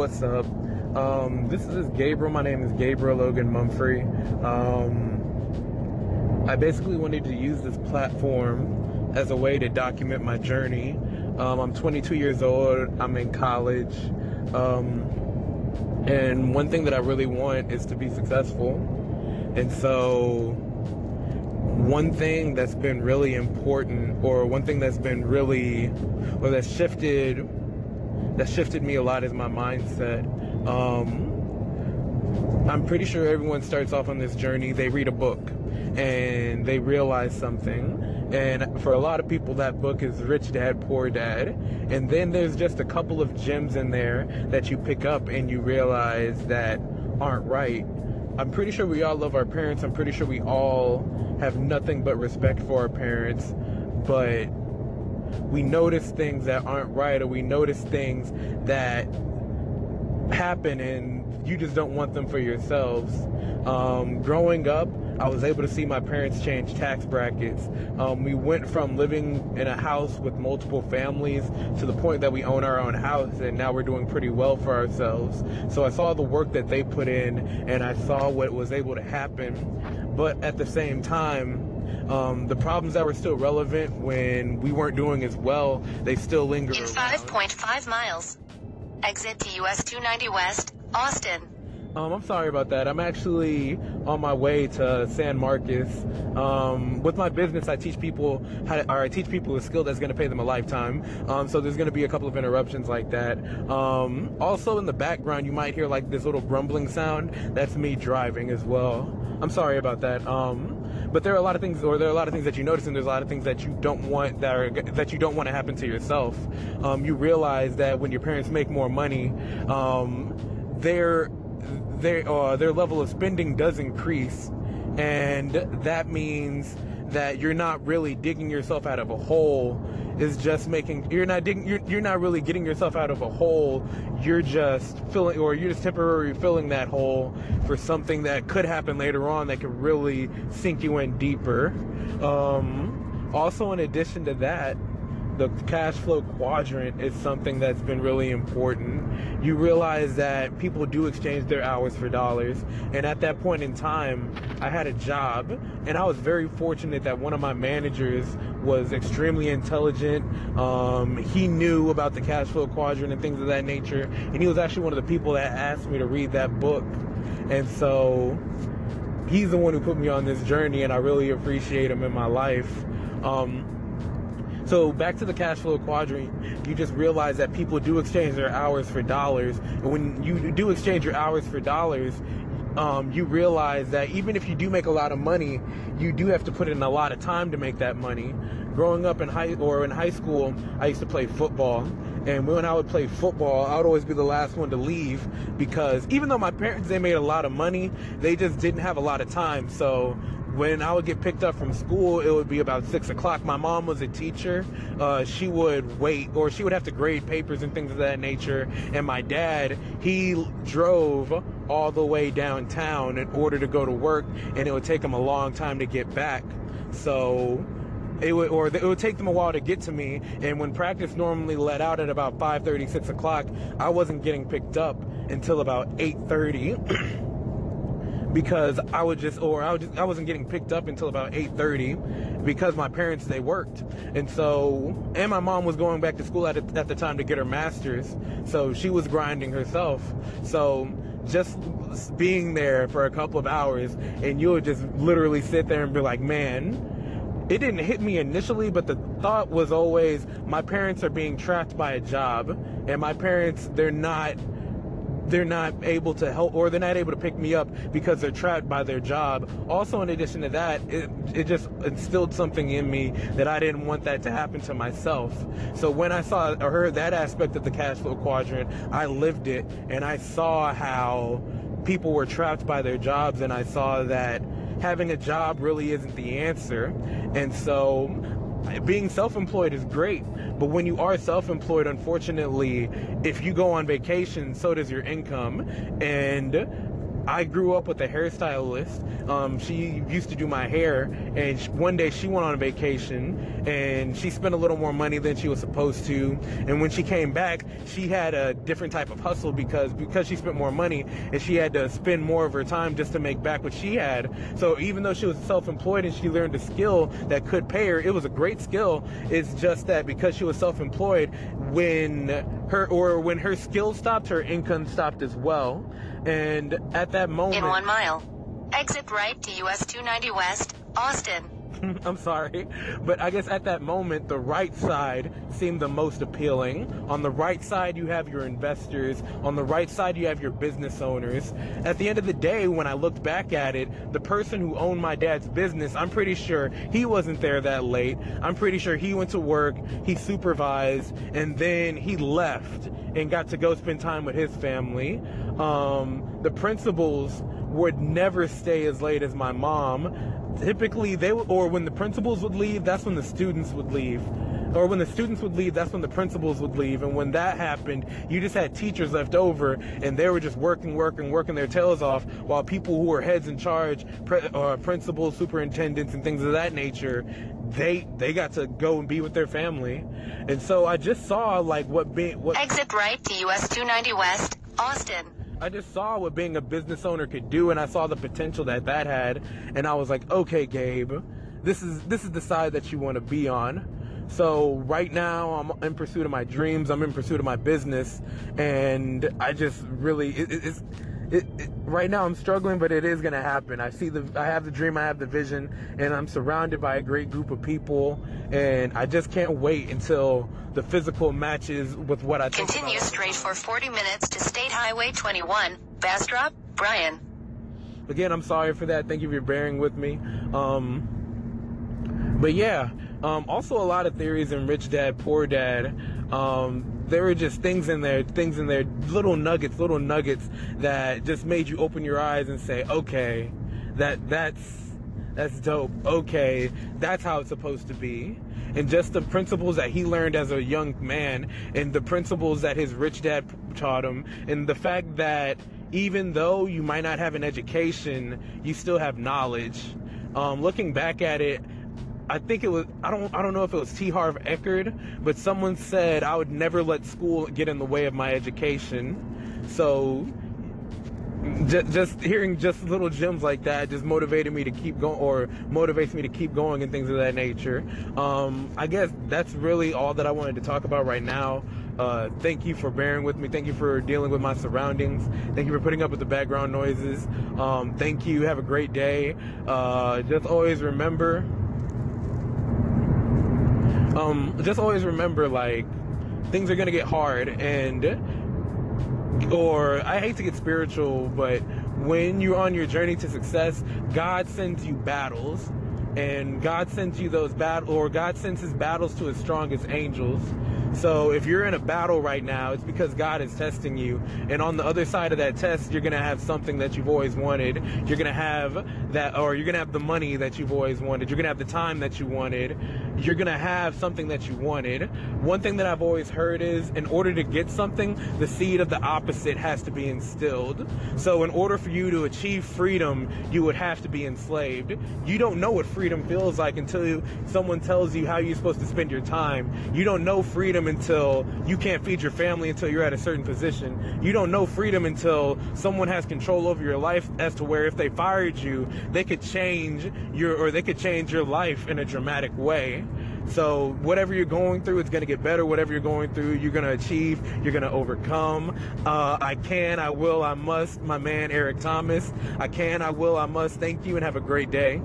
what's up? Um, this is Gabriel. My name is Gabriel Logan Mumphrey. Um, I basically wanted to use this platform as a way to document my journey. Um, I'm 22 years old. I'm in college. Um, and one thing that I really want is to be successful. And so, one thing that's been really important, or one thing that's been really, or that's shifted that shifted me a lot is my mindset. Um, I'm pretty sure everyone starts off on this journey. They read a book and they realize something. And for a lot of people, that book is Rich Dad, Poor Dad. And then there's just a couple of gems in there that you pick up and you realize that aren't right. I'm pretty sure we all love our parents. I'm pretty sure we all have nothing but respect for our parents. But we notice things that aren't right or we notice things that happen and you just don't want them for yourselves. Um, growing up, I was able to see my parents change tax brackets. Um, we went from living in a house with multiple families to the point that we own our own house, and now we're doing pretty well for ourselves. So I saw the work that they put in, and I saw what was able to happen. But at the same time, um, the problems that were still relevant when we weren't doing as well, they still linger. In 5.5 miles, exit to US 290 West, Austin. Um, I'm sorry about that. I'm actually on my way to San Marcos. Um, with my business, I teach people how to, or I teach people a skill that's going to pay them a lifetime. Um, so there's going to be a couple of interruptions like that. Um, also, in the background, you might hear like this little grumbling sound. That's me driving as well. I'm sorry about that. Um, but there are a lot of things, or there are a lot of things that you notice, and there's a lot of things that you don't want that are that you don't want to happen to yourself. Um, you realize that when your parents make more money, um, their uh, their level of spending does increase, and that means that you're not really digging yourself out of a hole. Is just making you're not digging you're, you're not really getting yourself out of a hole. You're just filling or you're just temporarily filling that hole for something that could happen later on that could really sink you in deeper. Um, also in addition to that the cash flow quadrant is something that's been really important. You realize that people do exchange their hours for dollars. And at that point in time, I had a job, and I was very fortunate that one of my managers was extremely intelligent. Um, he knew about the cash flow quadrant and things of that nature. And he was actually one of the people that asked me to read that book. And so he's the one who put me on this journey, and I really appreciate him in my life. Um, so back to the cash flow quadrant, you just realize that people do exchange their hours for dollars. And when you do exchange your hours for dollars, um, you realize that even if you do make a lot of money, you do have to put in a lot of time to make that money. Growing up in high or in high school, I used to play football, and when I would play football, I would always be the last one to leave because even though my parents they made a lot of money, they just didn't have a lot of time. So when I would get picked up from school, it would be about six o'clock. My mom was a teacher. Uh, she would wait, or she would have to grade papers and things of that nature. And my dad, he drove all the way downtown in order to go to work, and it would take him a long time to get back. So it would or it would take them a while to get to me and when practice normally let out at about 5.30 6 o'clock i wasn't getting picked up until about 8.30 because I would just, or I, would just, I wasn't getting picked up until about 8:30 because my parents they worked, and so and my mom was going back to school at, at the time to get her master's, so she was grinding herself. So just being there for a couple of hours, and you would just literally sit there and be like, man. It didn't hit me initially, but the thought was always my parents are being trapped by a job, and my parents, they're not they're not able to help or they're not able to pick me up because they're trapped by their job. Also, in addition to that, it, it just instilled something in me that I didn't want that to happen to myself. So when I saw or heard that aspect of the cash flow quadrant, I lived it and I saw how people were trapped by their jobs and I saw that having a job really isn't the answer. And so being self-employed is great but when you are self-employed unfortunately if you go on vacation so does your income. And I grew up with a hairstylist. Um, she used to do my hair, and one day she went on vacation and she spent a little more money than she was supposed to. And when she came back, she had a different type of hustle because because she spent more money and she had to spend more of her time just to make back what she had. So even though she was self-employed and she learned a skill that could pay her, it was a great skill. It's just that because she was self-employed, when her or when her skill stopped, her income stopped as well. And at that moment, In one mile, exit right to US 290 West, Austin. I'm sorry, but I guess at that moment, the right side seemed the most appealing. On the right side, you have your investors. On the right side, you have your business owners. At the end of the day, when I looked back at it, the person who owned my dad's business, I'm pretty sure he wasn't there that late. I'm pretty sure he went to work, he supervised, and then he left and got to go spend time with his family. Um, the principals would never stay as late as my mom. Typically, they would, or when the principals would leave, that's when the students would leave. Or when the students would leave, that's when the principals would leave. And when that happened, you just had teachers left over, and they were just working, working, working their tails off, while people who were heads in charge, pre- uh, principals, superintendents, and things of that nature, they they got to go and be with their family. And so I just saw like what being what Exit right to US 290 West, Austin. I just saw what being a business owner could do, and I saw the potential that that had, and I was like, okay, Gabe, this is this is the side that you want to be on. So right now, I'm in pursuit of my dreams. I'm in pursuit of my business, and I just really it, it, it's. It, it, right now I'm struggling, but it is gonna happen. I see the, I have the dream, I have the vision, and I'm surrounded by a great group of people, and I just can't wait until the physical matches with what I think Continue about. straight for 40 minutes to State Highway 21, Bastrop, Bryan. again, I'm sorry for that. Thank you for bearing with me. Um, but yeah, um, also a lot of theories in Rich Dad Poor Dad. Um, there were just things in there, things in there, little nuggets, little nuggets that just made you open your eyes and say, okay, that that's that's dope. Okay, that's how it's supposed to be. And just the principles that he learned as a young man, and the principles that his rich dad taught him, and the fact that even though you might not have an education, you still have knowledge. Um, looking back at it, I think it was I don't I don't know if it was T. Harv Eker, but someone said I would never let school get in the way of my education. So just, just hearing just little gems like that just motivated me to keep going or motivates me to keep going and things of that nature. Um, i guess that's really all that i wanted to talk about right now. Uh, thank you for bearing with me. Thank you for dealing with my surroundings. Thank you for putting up with the background noises. Um, thank you. Have a great day. Uh, just always remember um, just always remember like things are gonna get hard and or I hate to get spiritual, but when you're on your journey to success, God sends you battles. And God sends you those battles, or God sends his battles to his strongest angels. So if you're in a battle right now, it's because God is testing you. And on the other side of that test, you're going to have something that you've always wanted. You're going to have that, or you're going to have the money that you've always wanted. You're going to have the time that you wanted. You're going to have something that you wanted. One thing that I've always heard is in order to get something, the seed of the opposite has to be instilled. So in order for you to achieve freedom, you would have to be enslaved. You don't know what freedom feels like until someone tells you how you're supposed to spend your time. You don't know freedom until you can't feed your family until you're at a certain position. You don't know freedom until someone has control over your life as to where if they fired you, they could change your or they could change your life in a dramatic way. So whatever you're going through, it's to get better. Whatever you're going through, you're to achieve. You're to overcome. Uh, I can, I will, I must. My man Eric Thomas. I can, I will, I must. Thank you, and have a great day.